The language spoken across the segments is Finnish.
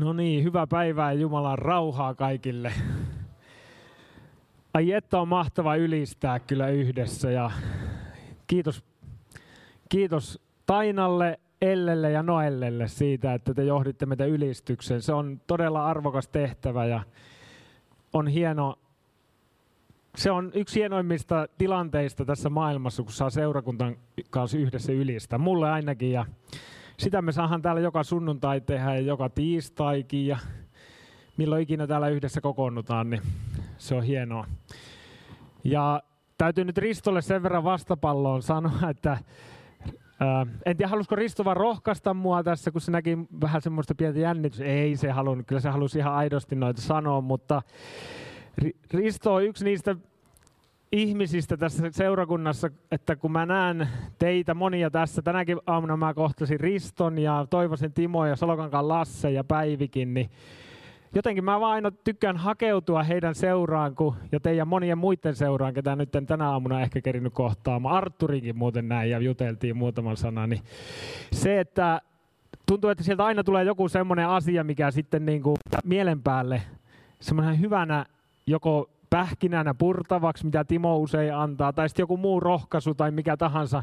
No niin, hyvää päivää ja Jumalan rauhaa kaikille. Ai että on mahtava ylistää kyllä yhdessä ja kiitos, kiitos Tainalle, Ellelle ja Noellelle siitä, että te johditte meitä ylistykseen. Se on todella arvokas tehtävä ja on hieno, se on yksi hienoimmista tilanteista tässä maailmassa, kun saa seurakuntan kanssa yhdessä ylistää. Mulle ainakin ja sitä me saadaan täällä joka sunnuntai tehdä ja joka tiistaikin ja milloin ikinä täällä yhdessä kokoonnutaan, niin se on hienoa. Ja täytyy nyt Ristolle sen verran vastapalloon sanoa, että ää, en tiedä, halusiko Risto vaan rohkaista mua tässä, kun se näki vähän semmoista pientä jännitystä. Ei se halunnut, kyllä se halusi ihan aidosti noita sanoa, mutta Risto on yksi niistä ihmisistä tässä seurakunnassa, että kun mä näen teitä monia tässä, tänäkin aamuna mä kohtasin Riston ja Toivosen Timo ja Salokankaan Lasse ja Päivikin, niin jotenkin mä vaan aina tykkään hakeutua heidän seuraan kun, ja teidän monien muiden seuraan, ketä nyt en tänä aamuna ehkä kerinyt kohtaamaan. Arturinkin muuten näin ja juteltiin muutaman sanan. Niin se, että tuntuu, että sieltä aina tulee joku semmoinen asia, mikä sitten niin kuin mielen päälle semmoinen hyvänä joko pähkinänä purtavaksi, mitä Timo usein antaa, tai sitten joku muu rohkaisu tai mikä tahansa,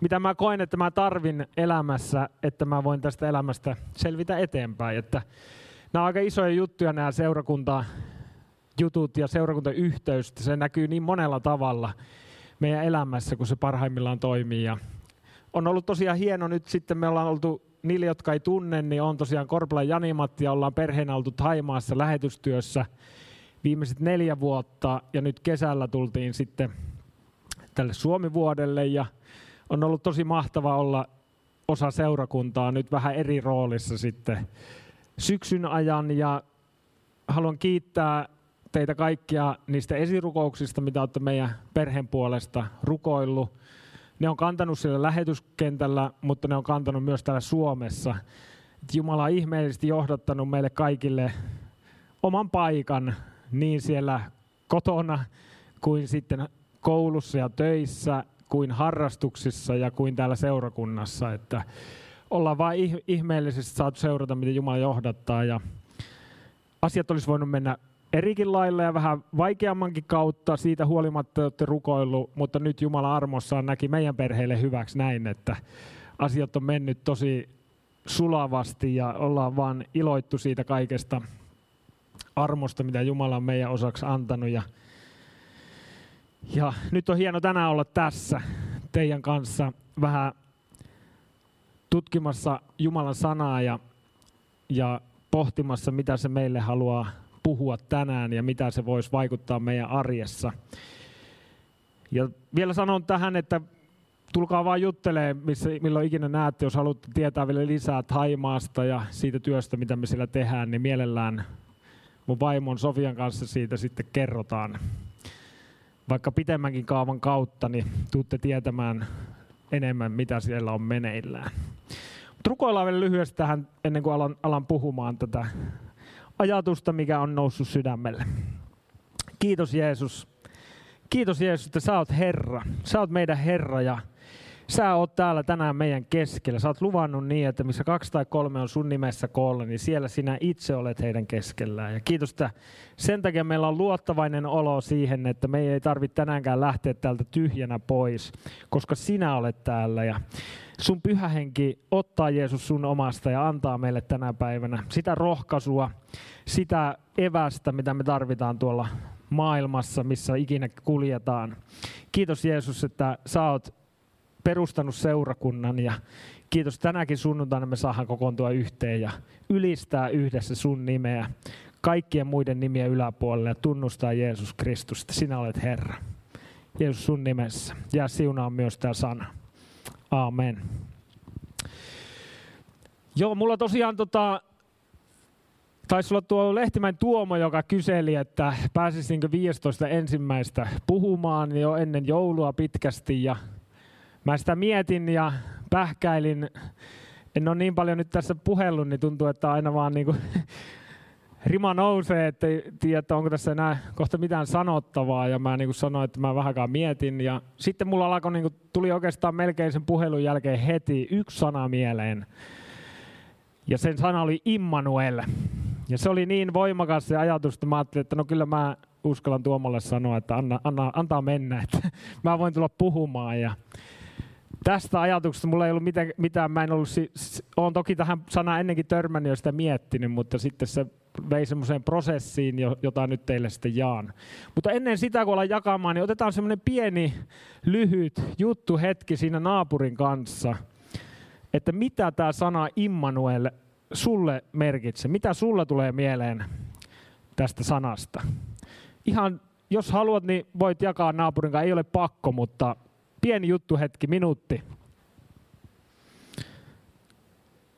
mitä mä koen, että mä tarvin elämässä, että mä voin tästä elämästä selvitä eteenpäin. Että nämä on aika isoja juttuja nämä seurakunta jutut ja seurakuntayhteys, se näkyy niin monella tavalla meidän elämässä, kun se parhaimmillaan toimii. Ja on ollut tosiaan hieno nyt sitten, me ollaan oltu niille, jotka ei tunne, niin on tosiaan Korpela Janimatti ja ollaan perheenä oltu Taimaassa lähetystyössä viimeiset neljä vuotta ja nyt kesällä tultiin sitten tälle Suomi-vuodelle ja on ollut tosi mahtava olla osa seurakuntaa nyt vähän eri roolissa sitten syksyn ajan ja haluan kiittää teitä kaikkia niistä esirukouksista, mitä olette meidän perheen puolesta rukoillut. Ne on kantanut siellä lähetyskentällä, mutta ne on kantanut myös täällä Suomessa. Jumala on ihmeellisesti johdattanut meille kaikille oman paikan niin siellä kotona kuin sitten koulussa ja töissä, kuin harrastuksissa ja kuin täällä seurakunnassa. Että ollaan vain ihmeellisesti saatu seurata, miten Jumala johdattaa. Ja asiat olisi voinut mennä erikin lailla ja vähän vaikeammankin kautta. Siitä huolimatta olette rukoillut, mutta nyt Jumala armossaan näki meidän perheelle hyväksi näin, että asiat on mennyt tosi sulavasti ja ollaan vaan iloittu siitä kaikesta armosta, mitä Jumala on meidän osaksi antanut. Ja, ja nyt on hieno tänään olla tässä teidän kanssa vähän tutkimassa Jumalan sanaa ja, ja pohtimassa, mitä se meille haluaa puhua tänään ja mitä se voisi vaikuttaa meidän arjessa. Ja vielä sanon tähän, että tulkaa vaan juttelee, missä, milloin ikinä näette, jos haluatte tietää vielä lisää Taimaasta ja siitä työstä, mitä me siellä tehdään, niin mielellään mun vaimon Sofian kanssa siitä sitten kerrotaan. Vaikka pitemmänkin kaavan kautta, niin tuutte tietämään enemmän, mitä siellä on meneillään. Mutta rukoillaan vielä lyhyesti tähän, ennen kuin alan, alan puhumaan tätä ajatusta, mikä on noussut sydämelle. Kiitos Jeesus. Kiitos Jeesus, että sä oot Herra. Sä oot meidän Herra ja sä oot täällä tänään meidän keskellä. Sä oot luvannut niin, että missä kaksi tai kolme on sun nimessä koolla, niin siellä sinä itse olet heidän keskellään. Ja kiitos, että sen takia meillä on luottavainen olo siihen, että me ei tarvitse tänäänkään lähteä täältä tyhjänä pois, koska sinä olet täällä. Ja sun pyhä henki ottaa Jeesus sun omasta ja antaa meille tänä päivänä sitä rohkaisua, sitä evästä, mitä me tarvitaan tuolla maailmassa, missä ikinä kuljetaan. Kiitos Jeesus, että sä oot perustanut seurakunnan ja kiitos tänäkin sunnuntaina me saadaan kokoontua yhteen ja ylistää yhdessä sun nimeä kaikkien muiden nimiä yläpuolelle ja tunnustaa Jeesus Kristus, että sinä olet Herra. Jeesus sun nimessä. Ja siunaa myös tämä sana. Amen. Joo, mulla tosiaan tota, taisi olla tuo Lehtimäen Tuomo, joka kyseli, että pääsisinkö 15 ensimmäistä puhumaan jo ennen joulua pitkästi. Ja mä sitä mietin ja pähkäilin. En ole niin paljon nyt tässä puhellut, niin tuntuu, että aina vaan niin kuin rima nousee, että tiedä, että onko tässä enää kohta mitään sanottavaa. Ja mä niin kuin sanoin, että mä vähänkään mietin. Ja sitten mulla alkoi, niin kuin, tuli oikeastaan melkein sen puhelun jälkeen heti yksi sana mieleen. Ja sen sana oli Immanuel. Ja se oli niin voimakas se ajatus, että mä ajattelin, että no kyllä mä uskallan Tuomolle sanoa, että anna, anna, antaa mennä, että mä voin tulla puhumaan. Ja tästä ajatuksesta mulla ei ollut mitään, mitään mä en ollut, si, olen toki tähän sanaan ennenkin törmännyt ja sitä miettinyt, mutta sitten se vei semmoiseen prosessiin, jota nyt teille sitten jaan. Mutta ennen sitä, kun ollaan jakamaan, niin otetaan semmoinen pieni, lyhyt juttu hetki siinä naapurin kanssa, että mitä tämä sana Immanuel sulle merkitsee, mitä sulle tulee mieleen tästä sanasta. Ihan, jos haluat, niin voit jakaa naapurin kanssa, ei ole pakko, mutta pieni juttu hetki, minuutti.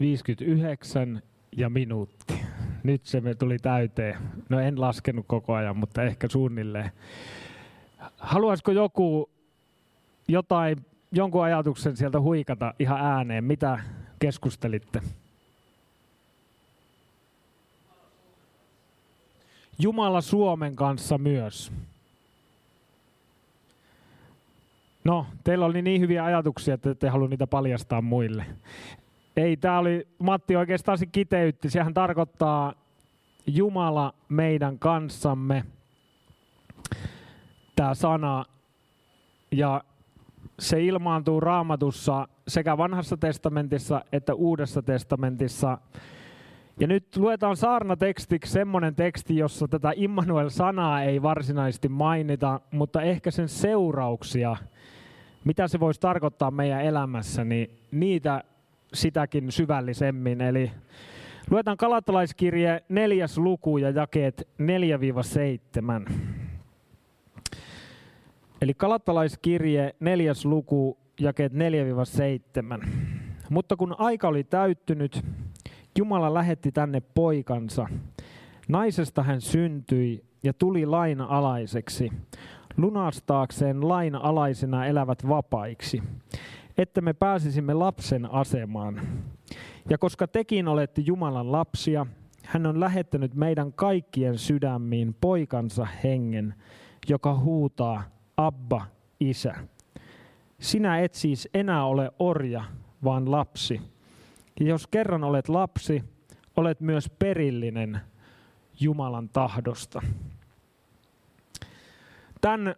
59 ja minuutti. Nyt se me tuli täyteen. No en laskenut koko ajan, mutta ehkä suunnilleen. Haluaisiko joku jotain, jonkun ajatuksen sieltä huikata ihan ääneen? Mitä keskustelitte? Jumala Suomen kanssa myös. No, teillä oli niin hyviä ajatuksia, että ette halua niitä paljastaa muille. Ei, tämä oli, Matti oikeastaan se kiteytti. Sehän tarkoittaa Jumala meidän kanssamme. Tämä sana. Ja se ilmaantuu raamatussa sekä vanhassa testamentissa että uudessa testamentissa. Ja nyt luetaan saarnatekstiksi semmoinen teksti, jossa tätä Immanuel-sanaa ei varsinaisesti mainita, mutta ehkä sen seurauksia, mitä se voisi tarkoittaa meidän elämässä, niin niitä sitäkin syvällisemmin. Eli luetaan kalatalaiskirje neljäs luku ja jakeet 4-7. Eli kalatalaiskirje neljäs luku, jakeet 4-7. Mutta kun aika oli täyttynyt, Jumala lähetti tänne poikansa. Naisesta hän syntyi ja tuli lain alaiseksi, lunastaakseen lain alaisena elävät vapaiksi että me pääsisimme lapsen asemaan. Ja koska tekin olette Jumalan lapsia, hän on lähettänyt meidän kaikkien sydämiin poikansa hengen, joka huutaa, Abba, isä. Sinä et siis enää ole orja, vaan lapsi. Ja jos kerran olet lapsi, olet myös perillinen Jumalan tahdosta. Tämän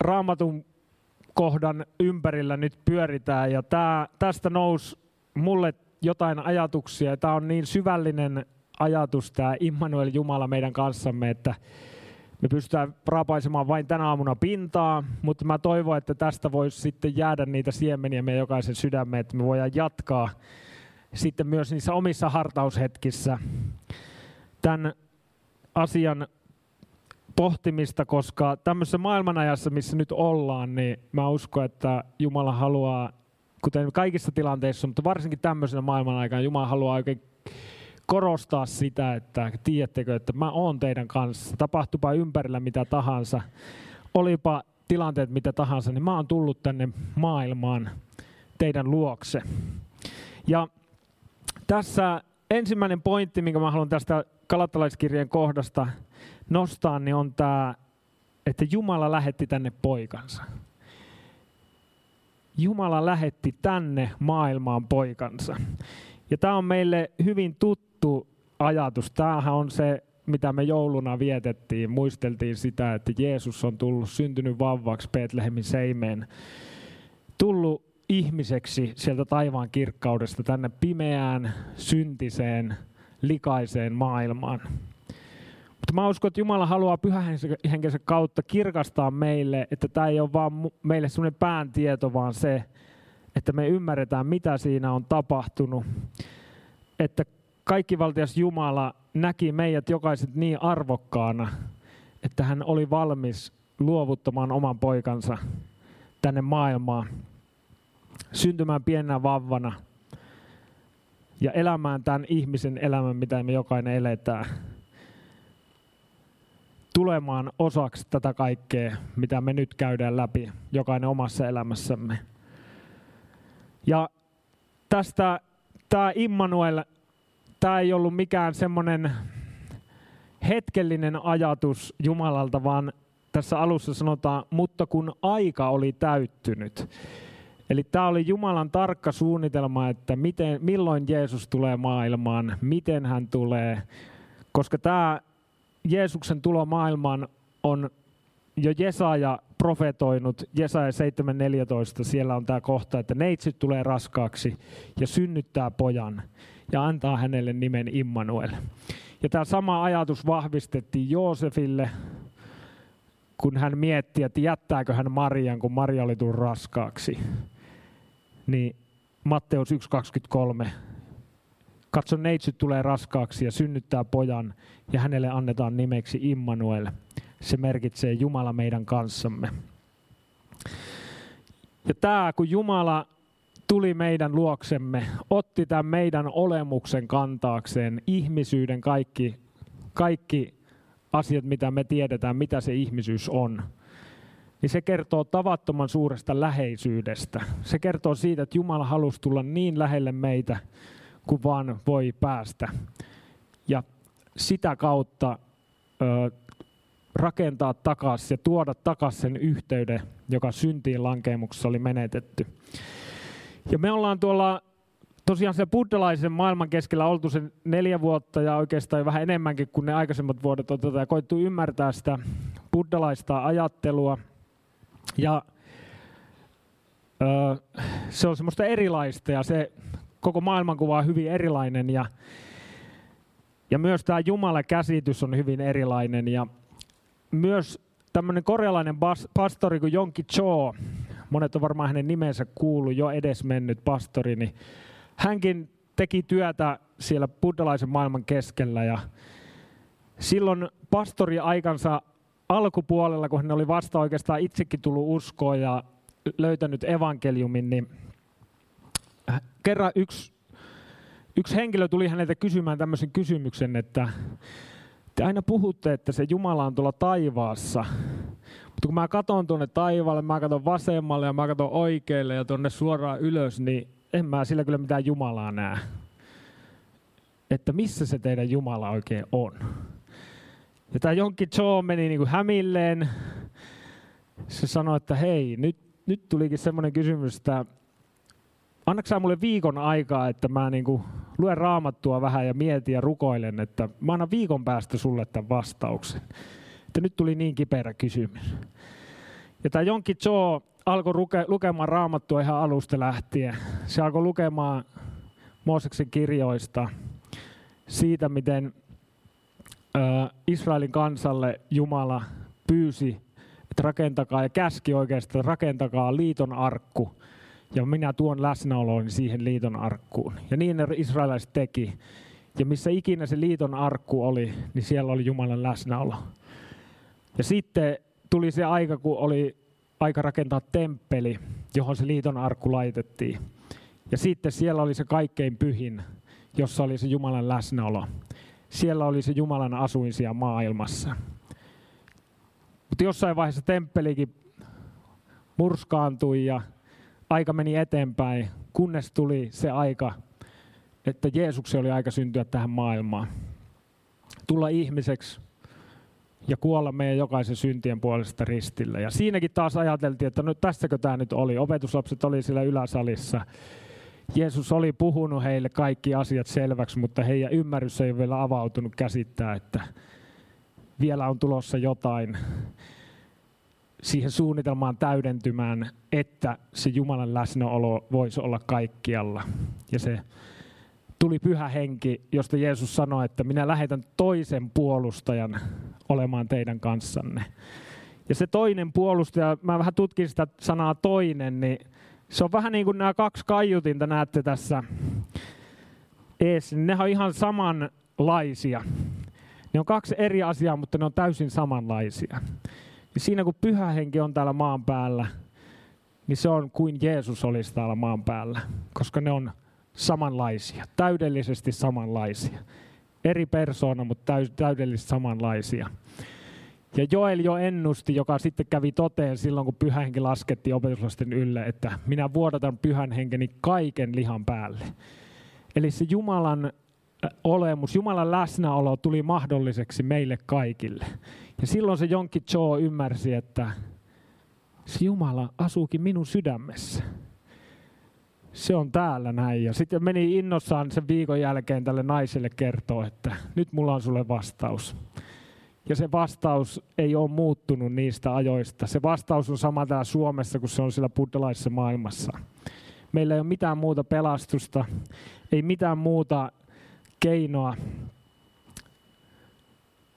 raamatun kohdan ympärillä nyt pyöritään ja tää, tästä nousi mulle jotain ajatuksia. Tämä on niin syvällinen ajatus, tämä Immanuel Jumala meidän kanssamme, että me pystytään raapaisemaan vain tänä aamuna pintaa, mutta mä toivon, että tästä voisi sitten jäädä niitä siemeniä meidän jokaisen sydämeen, että me voidaan jatkaa sitten myös niissä omissa hartaushetkissä tämän asian pohtimista, koska tämmöisessä maailmanajassa, missä nyt ollaan, niin mä uskon, että Jumala haluaa, kuten kaikissa tilanteissa, mutta varsinkin tämmöisenä maailman aikana, Jumala haluaa oikein korostaa sitä, että tiedättekö, että mä oon teidän kanssa. Tapahtupa ympärillä mitä tahansa, olipa tilanteet mitä tahansa, niin mä oon tullut tänne maailmaan teidän luokse. Ja tässä ensimmäinen pointti, minkä mä haluan tästä kalattalaiskirjeen kohdasta nostaa, niin on tämä, että Jumala lähetti tänne poikansa. Jumala lähetti tänne maailmaan poikansa. Ja tämä on meille hyvin tuttu ajatus. Tämähän on se, mitä me jouluna vietettiin. Muisteltiin sitä, että Jeesus on tullut, syntynyt vauvaksi Betlehemin seimeen. Tullut ihmiseksi sieltä taivaan kirkkaudesta tänne pimeään, syntiseen, likaiseen maailmaan. Mutta mä uskon, että Jumala haluaa pyhähenkensä kautta kirkastaa meille, että tämä ei ole vaan meille semmoinen pääntieto, vaan se, että me ymmärretään, mitä siinä on tapahtunut. Että kaikkivaltias Jumala näki meidät jokaiset niin arvokkaana, että hän oli valmis luovuttamaan oman poikansa tänne maailmaan, syntymään pienenä vauvana ja elämään tämän ihmisen elämän, mitä me jokainen eletään tulemaan osaksi tätä kaikkea, mitä me nyt käydään läpi, jokainen omassa elämässämme. Ja tästä tämä Immanuel, tämä ei ollut mikään semmoinen hetkellinen ajatus Jumalalta, vaan tässä alussa sanotaan, mutta kun aika oli täyttynyt. Eli tämä oli Jumalan tarkka suunnitelma, että miten, milloin Jeesus tulee maailmaan, miten hän tulee, Koska tämä Jeesuksen tulo maailmaan on jo Jesaja profetoinut, Jesaja 7.14, siellä on tämä kohta, että neitsyt tulee raskaaksi ja synnyttää pojan ja antaa hänelle nimen Immanuel. Ja tämä sama ajatus vahvistettiin Joosefille, kun hän mietti, että jättääkö hän Marian, kun Maria oli tullut raskaaksi. Niin Matteus 1.23. Katso, neitsyt tulee raskaaksi ja synnyttää pojan, ja hänelle annetaan nimeksi Immanuel. Se merkitsee Jumala meidän kanssamme. Ja tämä, kun Jumala tuli meidän luoksemme, otti tämän meidän olemuksen kantaakseen, ihmisyyden kaikki, kaikki asiat, mitä me tiedetään, mitä se ihmisyys on, niin se kertoo tavattoman suuresta läheisyydestä. Se kertoo siitä, että Jumala halusi tulla niin lähelle meitä kuin vaan voi päästä. Ja sitä kautta ö, rakentaa takaisin ja tuoda takaisin sen yhteyden, joka syntiin lankeemuksessa oli menetetty. Ja me ollaan tuolla tosiaan se buddhalaisen maailman keskellä oltu sen neljä vuotta ja oikeastaan vähän enemmänkin kuin ne aikaisemmat vuodet on tätä, ja koittu ymmärtää sitä buddhalaista ajattelua. Ja ö, se on semmoista erilaista ja se koko maailmankuva on hyvin erilainen ja, ja myös tämä Jumala-käsitys on hyvin erilainen ja myös tämmöinen korealainen bas, pastori kuin Jonki Cho, monet on varmaan hänen nimensä kuullut, jo edesmennyt pastori, niin hänkin teki työtä siellä buddhalaisen maailman keskellä ja silloin pastori aikansa alkupuolella, kun hän oli vasta oikeastaan itsekin tullut uskoon ja löytänyt evankeliumin, niin kerran yksi, yksi henkilö tuli häneltä kysymään tämmöisen kysymyksen, että te aina puhutte, että se Jumala on tuolla taivaassa, mutta kun mä katson tuonne taivaalle, mä katson vasemmalle ja mä katson oikealle ja tuonne suoraan ylös, niin en mä sillä kyllä mitään Jumalaa näe. Että missä se teidän Jumala oikein on. Ja tämä Jonki Joe meni niin kuin hämilleen. Se sanoi, että hei, nyt, nyt tulikin semmoinen kysymys, että annaks mulle viikon aikaa, että mä niin kuin luen raamattua vähän ja mietin ja rukoilen, että mä annan viikon päästä sulle tämän vastauksen. Että nyt tuli niin kiperä kysymys. Ja tämä Jonki Joe alkoi luke, lukemaan raamattua ihan alusta lähtien. Se alkoi lukemaan Mooseksen kirjoista siitä, miten Israelin kansalle Jumala pyysi, että rakentakaa ja käski oikeastaan, rakentakaa liiton arkku. Ja minä tuon läsnäolooni siihen liiton arkkuun. Ja niin ne israelaiset teki. Ja missä ikinä se liiton arkku oli, niin siellä oli Jumalan läsnäolo. Ja sitten tuli se aika, kun oli aika rakentaa temppeli, johon se liiton arkku laitettiin. Ja sitten siellä oli se kaikkein pyhin, jossa oli se Jumalan läsnäolo. Siellä oli se Jumalan asuinsia maailmassa. Mutta jossain vaiheessa temppelikin murskaantui ja aika meni eteenpäin, kunnes tuli se aika, että Jeesuksen oli aika syntyä tähän maailmaan. Tulla ihmiseksi ja kuolla meidän jokaisen syntien puolesta ristillä. Ja siinäkin taas ajateltiin, että no tästäkö tämä nyt oli. Opetuslapset oli siellä yläsalissa. Jeesus oli puhunut heille kaikki asiat selväksi, mutta heidän ymmärrys ei ole vielä avautunut käsittää, että vielä on tulossa jotain siihen suunnitelmaan täydentymään, että se Jumalan läsnäolo voisi olla kaikkialla. Ja se tuli pyhä henki, josta Jeesus sanoi, että minä lähetän toisen puolustajan olemaan teidän kanssanne. Ja se toinen puolustaja, mä vähän tutkin sitä sanaa toinen, niin se on vähän niin kuin nämä kaksi kaiutinta näette tässä ees. Ne on ihan samanlaisia. Ne on kaksi eri asiaa, mutta ne on täysin samanlaisia. Ja siinä kun pyhä henki on täällä maan päällä, niin se on kuin Jeesus olisi täällä maan päällä, koska ne on samanlaisia, täydellisesti samanlaisia. Eri persoona, mutta täydellisesti samanlaisia. Ja Joel jo ennusti, joka sitten kävi toteen silloin, kun pyhä henki laskettiin opetuslasten ylle, että minä vuodatan pyhän henkeni kaiken lihan päälle. Eli se Jumalan olemus, Jumalan läsnäolo tuli mahdolliseksi meille kaikille. Ja silloin se Jonki Cho ymmärsi, että se Jumala asuukin minun sydämessä. se on täällä näin. Ja sitten meni innossaan sen viikon jälkeen tälle naiselle kertoa, että nyt mulla on sulle vastaus. Ja se vastaus ei ole muuttunut niistä ajoista. Se vastaus on sama täällä Suomessa kuin se on siellä buddhalaisessa maailmassa. Meillä ei ole mitään muuta pelastusta, ei mitään muuta keinoa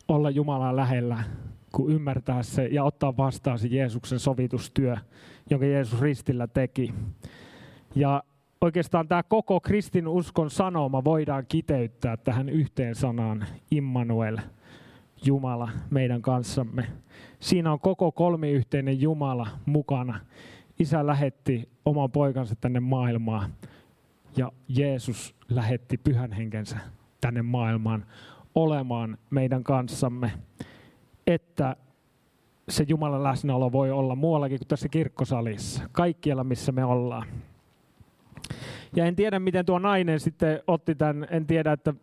olla Jumalaa lähellä kuin ymmärtää se ja ottaa vastaan se Jeesuksen sovitustyö, jonka Jeesus ristillä teki. Ja oikeastaan tämä koko kristin uskon sanoma voidaan kiteyttää tähän yhteen sanaan Immanuel, Jumala meidän kanssamme. Siinä on koko kolmiyhteinen Jumala mukana. Isä lähetti oman poikansa tänne maailmaan ja Jeesus lähetti pyhän henkensä tänne maailmaan olemaan meidän kanssamme, että se Jumalan läsnäolo voi olla muuallakin kuin tässä kirkkosalissa, kaikkialla missä me ollaan. Ja en tiedä, miten tuo nainen sitten otti tämän, en tiedä, että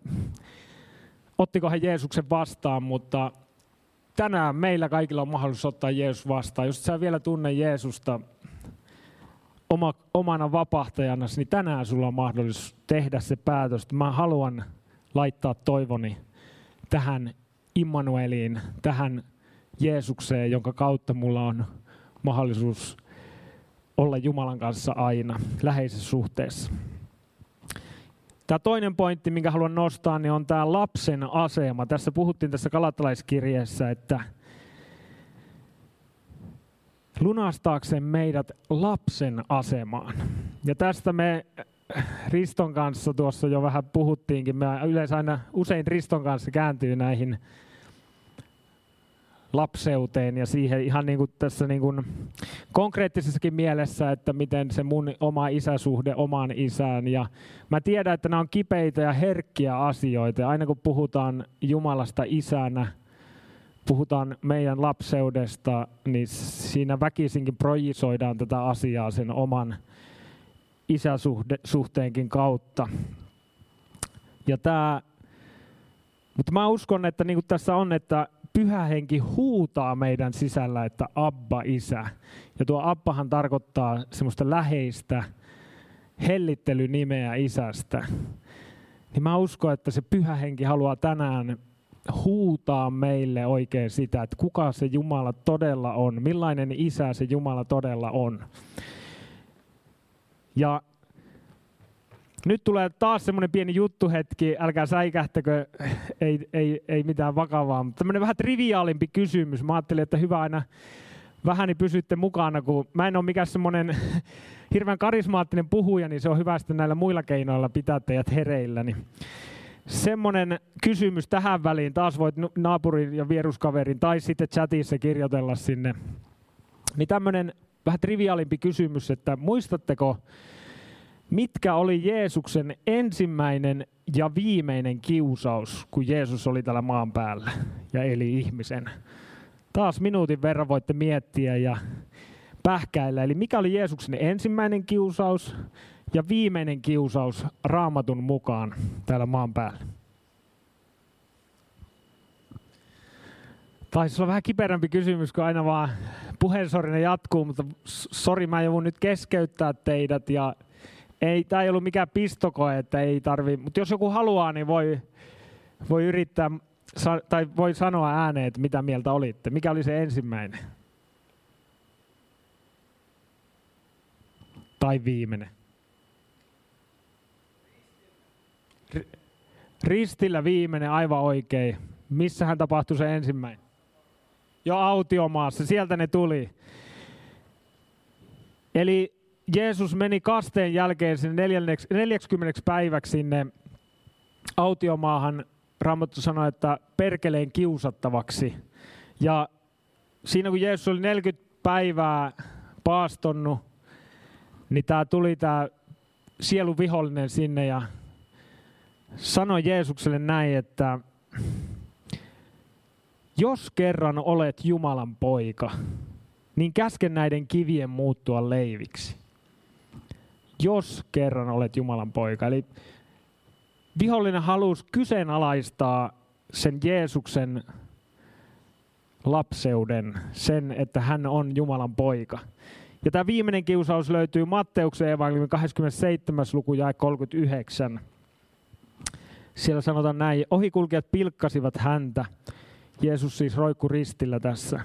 ottiko hän Jeesuksen vastaan, mutta tänään meillä kaikilla on mahdollisuus ottaa Jeesus vastaan. Jos sä vielä tunne Jeesusta oma, omana vapahtajana, niin tänään sulla on mahdollisuus tehdä se päätös, että mä haluan laittaa toivoni tähän Immanueliin, tähän Jeesukseen, jonka kautta mulla on mahdollisuus olla Jumalan kanssa aina läheisessä suhteessa. Tämä toinen pointti, minkä haluan nostaa, niin on tämä lapsen asema. Tässä puhuttiin tässä kalatalaiskirjeessä, että lunastaakseen meidät lapsen asemaan. Ja tästä me Riston kanssa tuossa jo vähän puhuttiinkin. Me yleensä aina usein Riston kanssa kääntyy näihin lapseuteen ja siihen ihan niin kuin tässä niin kuin konkreettisessakin mielessä, että miten se mun oma isäsuhde omaan isään. Ja mä tiedän, että nämä on kipeitä ja herkkiä asioita. Ja aina kun puhutaan Jumalasta isänä, puhutaan meidän lapseudesta, niin siinä väkisinkin projisoidaan tätä asiaa sen oman isäsuhteenkin kautta. Ja tämä, mutta mä uskon, että niin kuin tässä on, että pyhä henki huutaa meidän sisällä, että Abba, isä. Ja tuo Abbahan tarkoittaa semmoista läheistä hellittelynimeä isästä. Niin mä uskon, että se pyhä henki haluaa tänään huutaa meille oikein sitä, että kuka se Jumala todella on, millainen isä se Jumala todella on. Ja nyt tulee taas semmoinen pieni juttuhetki, älkää säikähtäkö, ei, ei, ei mitään vakavaa, mutta tämmöinen vähän triviaalimpi kysymys. Mä ajattelin, että hyvä aina vähän niin pysytte mukana, kun mä en ole mikään semmoinen hirveän karismaattinen puhuja, niin se on hyvä sitten näillä muilla keinoilla pitää teidät hereillä. Niin semmoinen kysymys tähän väliin, taas voit naapurin ja vieruskaverin tai sitten chatissa kirjoitella sinne. Niin tämmöinen vähän triviaalimpi kysymys, että muistatteko, mitkä oli Jeesuksen ensimmäinen ja viimeinen kiusaus, kun Jeesus oli täällä maan päällä ja eli ihmisen? Taas minuutin verran voitte miettiä ja pähkäillä. Eli mikä oli Jeesuksen ensimmäinen kiusaus ja viimeinen kiusaus raamatun mukaan täällä maan päällä? Taisi olla vähän kiperämpi kysymys, kun aina vaan puheensorinen jatkuu, mutta sori, mä joudun nyt keskeyttää teidät ja ei, tämä ei ollut mikään pistokoe, että ei tarvi, mutta jos joku haluaa, niin voi, voi yrittää, tai voi sanoa ääneen, että mitä mieltä olitte. Mikä oli se ensimmäinen? Tai viimeinen? Ristillä viimeinen, aivan oikein. Missähän tapahtui se ensimmäinen? Jo autiomaassa, sieltä ne tuli. Eli Jeesus meni kasteen jälkeen sinne 40 päiväksi sinne autiomaahan. Raamattu sanoi, että perkeleen kiusattavaksi. Ja siinä kun Jeesus oli 40 päivää paastonnut, niin tämä tuli tämä sielun vihollinen sinne ja sanoi Jeesukselle näin, että jos kerran olet Jumalan poika, niin käsken näiden kivien muuttua leiviksi jos kerran olet Jumalan poika. Eli vihollinen halusi kyseenalaistaa sen Jeesuksen lapseuden, sen, että hän on Jumalan poika. Ja tämä viimeinen kiusaus löytyy Matteuksen evankeliumin 27. luku jae 39. Siellä sanotaan näin, ohikulkijat pilkkasivat häntä. Jeesus siis roikku ristillä tässä.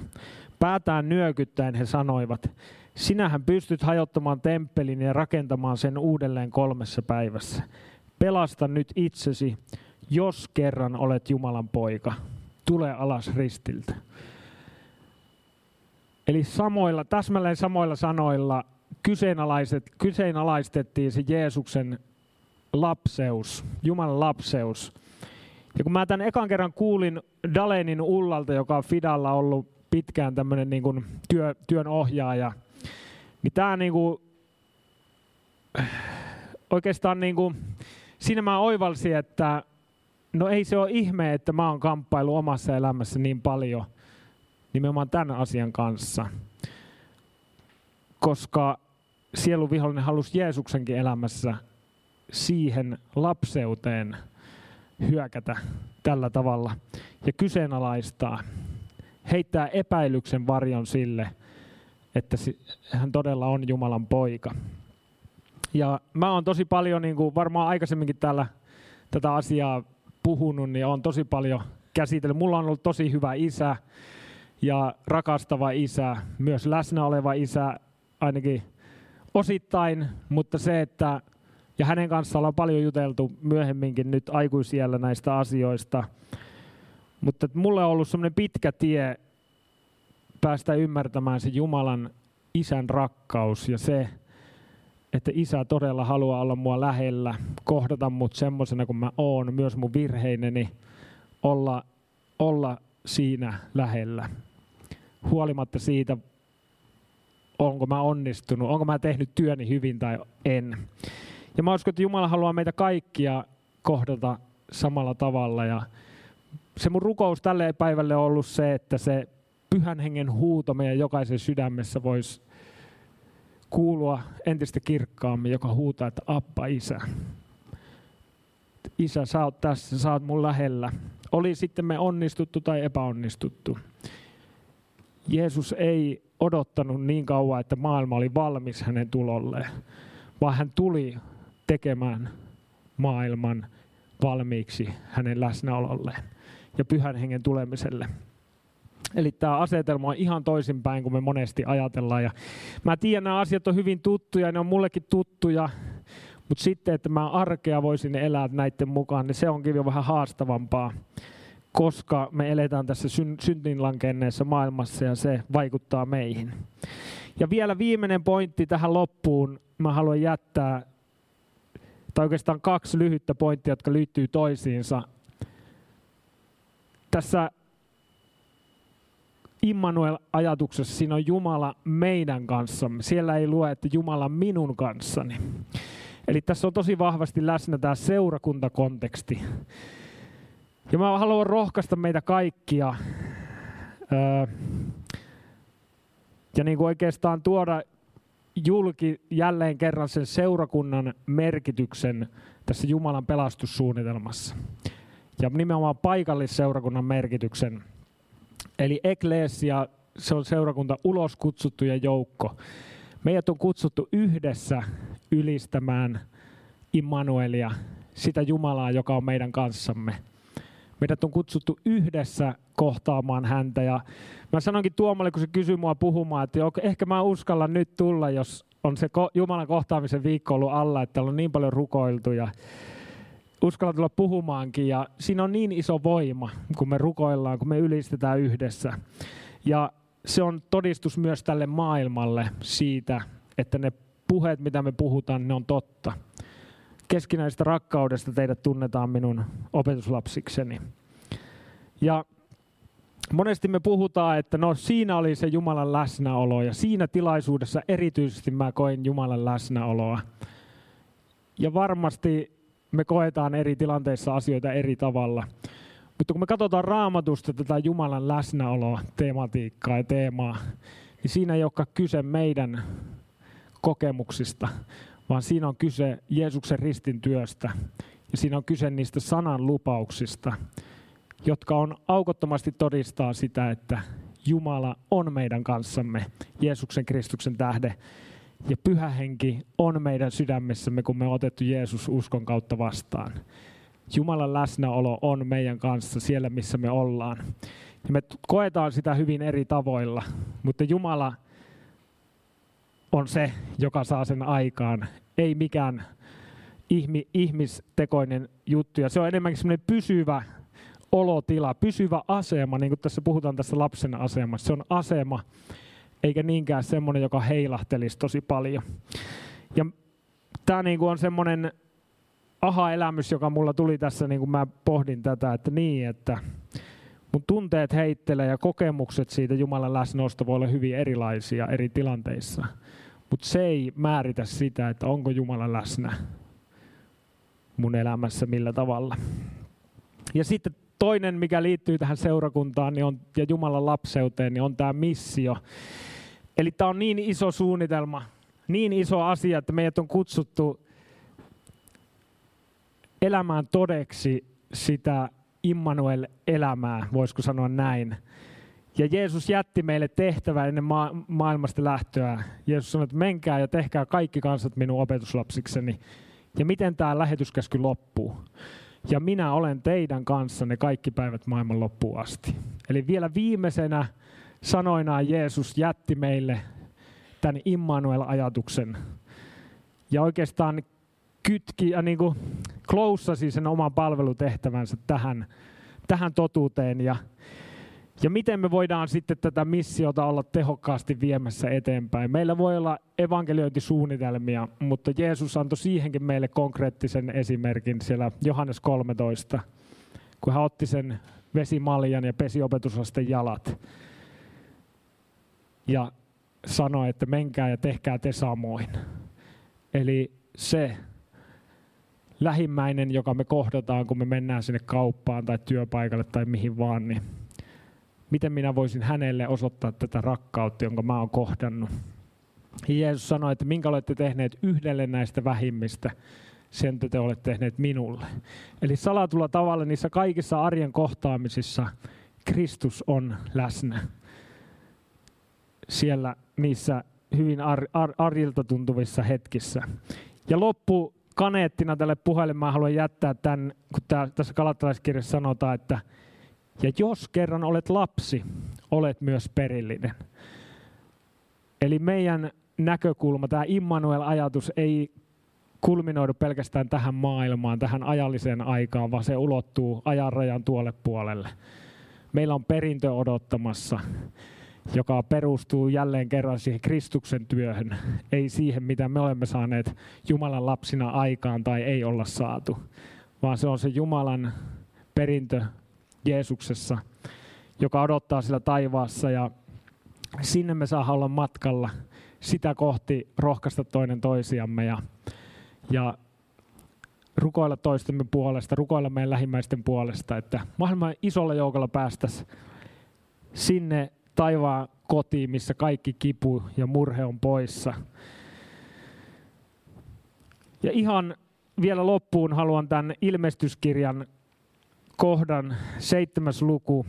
Päätään nyökyttäen he sanoivat, sinähän pystyt hajottamaan temppelin ja rakentamaan sen uudelleen kolmessa päivässä. Pelasta nyt itsesi, jos kerran olet Jumalan poika. Tule alas ristiltä. Eli samoilla, täsmälleen samoilla sanoilla kyseenalaistettiin se Jeesuksen lapseus, Jumalan lapseus. Ja kun mä tämän ekan kerran kuulin Dalenin Ullalta, joka on Fidalla ollut pitkään tämmöinen niin työ, työn ohjaaja, niin tämä niin kuin, oikeastaan niin kuin, siinä mä oivalsin, että no ei se ole ihme, että mä oon kamppailu omassa elämässä niin paljon nimenomaan tämän asian kanssa. Koska sieluvihollinen halusi Jeesuksenkin elämässä siihen lapseuteen hyökätä tällä tavalla ja kyseenalaistaa, heittää epäilyksen varjon sille, että hän todella on Jumalan poika. Ja mä oon tosi paljon, niin kuin varmaan aikaisemminkin täällä tätä asiaa puhunut, niin on tosi paljon käsitellyt. Mulla on ollut tosi hyvä isä ja rakastava isä, myös läsnä oleva isä ainakin osittain, mutta se, että ja hänen kanssaan ollaan paljon juteltu myöhemminkin nyt aikuisiellä näistä asioista. Mutta mulle on ollut semmoinen pitkä tie päästä ymmärtämään se Jumalan isän rakkaus ja se, että isä todella haluaa olla mua lähellä, kohdata mut semmoisena kuin mä oon, myös mun virheineni, olla, olla siinä lähellä. Huolimatta siitä, onko mä onnistunut, onko mä tehnyt työni hyvin tai en. Ja mä uskon, että Jumala haluaa meitä kaikkia kohdata samalla tavalla. Ja se mun rukous tälle päivälle on ollut se, että se pyhän hengen huuto meidän jokaisen sydämessä voisi kuulua entistä kirkkaammin, joka huutaa, että Appa, Isä. Isä, sä oot tässä, sä oot mun lähellä. Oli sitten me onnistuttu tai epäonnistuttu. Jeesus ei odottanut niin kauan, että maailma oli valmis hänen tulolleen, vaan hän tuli tekemään maailman valmiiksi hänen läsnäololleen ja pyhän hengen tulemiselle. Eli tämä asetelma on ihan toisinpäin kuin me monesti ajatellaan. Ja mä tiedän, nämä asiat on hyvin tuttuja, ne on mullekin tuttuja, mutta sitten, että mä arkea voisin elää näiden mukaan, niin se onkin jo vähän haastavampaa, koska me eletään tässä syntinlankenneessa maailmassa ja se vaikuttaa meihin. Ja vielä viimeinen pointti tähän loppuun. Mä haluan jättää tai oikeastaan kaksi lyhyttä pointtia, jotka liittyy toisiinsa. Tässä Immanuel-ajatuksessa siinä on Jumala meidän kanssamme. Siellä ei lue, että Jumala minun kanssani. Eli tässä on tosi vahvasti läsnä tämä seurakuntakonteksti. Ja mä haluan rohkaista meitä kaikkia öö, ja niin kuin oikeastaan tuoda julki jälleen kerran sen seurakunnan merkityksen tässä Jumalan pelastussuunnitelmassa. Ja nimenomaan paikallisseurakunnan merkityksen. Eli Eklesia, se on seurakunta ulos kutsuttujen joukko. Meidät on kutsuttu yhdessä ylistämään Immanuelia, sitä Jumalaa, joka on meidän kanssamme. Meidät on kutsuttu yhdessä kohtaamaan häntä. Ja mä sanoinkin Tuomalle, kun se kysyi mua puhumaan, että ehkä mä uskallan nyt tulla, jos on se Jumalan kohtaamisen viikko ollut alla, että on niin paljon rukoiltu ja uskallan tulla puhumaankin. Ja siinä on niin iso voima, kun me rukoillaan, kun me ylistetään yhdessä. Ja se on todistus myös tälle maailmalle siitä, että ne puheet, mitä me puhutaan, ne on totta. Keskinäisestä rakkaudesta teidät tunnetaan minun opetuslapsikseni. Ja monesti me puhutaan, että no siinä oli se Jumalan läsnäolo ja siinä tilaisuudessa erityisesti mä koin Jumalan läsnäoloa. Ja varmasti me koetaan eri tilanteissa asioita eri tavalla. Mutta kun me katsotaan raamatusta tätä Jumalan läsnäoloa, tematiikkaa ja teemaa, niin siinä ei olekaan kyse meidän kokemuksista, vaan siinä on kyse Jeesuksen ristin työstä ja siinä on kyse niistä sanan lupauksista, jotka on aukottomasti todistaa sitä, että Jumala on meidän kanssamme Jeesuksen Kristuksen tähde. Ja pyhä henki on meidän sydämessämme, kun me on otettu Jeesus uskon kautta vastaan. Jumalan läsnäolo on meidän kanssa siellä, missä me ollaan. Ja me koetaan sitä hyvin eri tavoilla, mutta Jumala on se, joka saa sen aikaan. Ei mikään ihmi, ihmistekoinen juttu. Ja se on enemmänkin semmoinen pysyvä olotila, pysyvä asema, niin kuin tässä puhutaan tässä lapsen asemassa. Se on asema, eikä niinkään semmoinen, joka heilahtelisi tosi paljon. Ja tämä niin kuin on semmoinen aha-elämys, joka mulla tuli tässä, niin kuin mä pohdin tätä, että niin, että mun tunteet heittelee ja kokemukset siitä Jumalan läsnäolosta voi olla hyvin erilaisia eri tilanteissa. Mutta se ei määritä sitä, että onko Jumala läsnä mun elämässä millä tavalla. Ja sitten toinen, mikä liittyy tähän seurakuntaan niin on, ja Jumalan lapseuteen, niin on tämä missio. Eli tämä on niin iso suunnitelma, niin iso asia, että meidät on kutsuttu elämään todeksi sitä Immanuel-elämää, voisiko sanoa näin. Ja Jeesus jätti meille tehtävää ennen ma- maailmasta lähtöä. Jeesus sanoi, että menkää ja tehkää kaikki kansat minun opetuslapsikseni. Ja miten tämä lähetyskäsky loppuu? Ja minä olen teidän kanssanne kaikki päivät maailman loppuun asti. Eli vielä viimeisenä sanoinaan Jeesus jätti meille tämän Immanuel-ajatuksen. Ja oikeastaan kytki ja niin kuin kloussasi sen oman palvelutehtävänsä tähän, tähän totuuteen. Ja, ja miten me voidaan sitten tätä missiota olla tehokkaasti viemässä eteenpäin. Meillä voi olla evankeliointisuunnitelmia, mutta Jeesus antoi siihenkin meille konkreettisen esimerkin siellä Johannes 13, kun hän otti sen vesimaljan ja pesi opetusasten jalat. Ja sanoi, että menkää ja tehkää te samoin. Eli se lähimmäinen, joka me kohdataan, kun me mennään sinne kauppaan tai työpaikalle tai mihin vaan, niin miten minä voisin hänelle osoittaa tätä rakkautta, jonka mä oon kohdannut. Ja Jeesus sanoi, että minkä olette tehneet yhdelle näistä vähimmistä, sen te olette tehneet minulle. Eli salatulla tavalla niissä kaikissa arjen kohtaamisissa Kristus on läsnä. Siellä niissä hyvin ar- ar- arjilta tuntuvissa hetkissä. Ja loppu kaneettina tälle puheelle mä haluan jättää tämän, kun tää, tässä kalattalaiskirjassa sanotaan, että ja jos kerran olet lapsi, olet myös perillinen. Eli meidän näkökulma, tämä Immanuel-ajatus ei kulminoidu pelkästään tähän maailmaan, tähän ajalliseen aikaan, vaan se ulottuu ajanrajan tuolle puolelle. Meillä on perintö odottamassa joka perustuu jälleen kerran siihen Kristuksen työhön, ei siihen, mitä me olemme saaneet Jumalan lapsina aikaan tai ei olla saatu, vaan se on se Jumalan perintö Jeesuksessa, joka odottaa sillä taivaassa ja sinne me saa olla matkalla sitä kohti rohkaista toinen toisiamme ja, ja rukoilla toistemme puolesta, rukoilla meidän lähimmäisten puolesta, että maailman isolla joukolla päästäisiin sinne taivaan kotiin, missä kaikki kipu ja murhe on poissa. Ja ihan vielä loppuun haluan tämän ilmestyskirjan kohdan seitsemäs luku.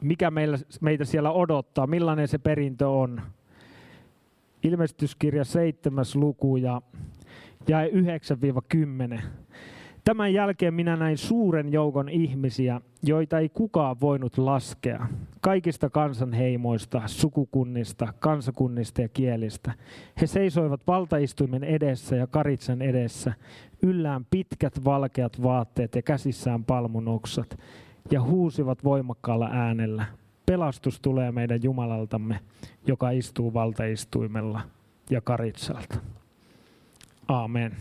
Mikä meillä, meitä siellä odottaa, millainen se perintö on. Ilmestyskirja seitsemäs luku ja jäi 9-10. Tämän jälkeen minä näin suuren joukon ihmisiä, joita ei kukaan voinut laskea, kaikista kansanheimoista, sukukunnista, kansakunnista ja kielistä. He seisoivat valtaistuimen edessä ja karitsan edessä, yllään pitkät valkeat vaatteet ja käsissään palmunoksat, ja huusivat voimakkaalla äänellä, pelastus tulee meidän Jumalaltamme, joka istuu valtaistuimella ja karitsalta. Amen.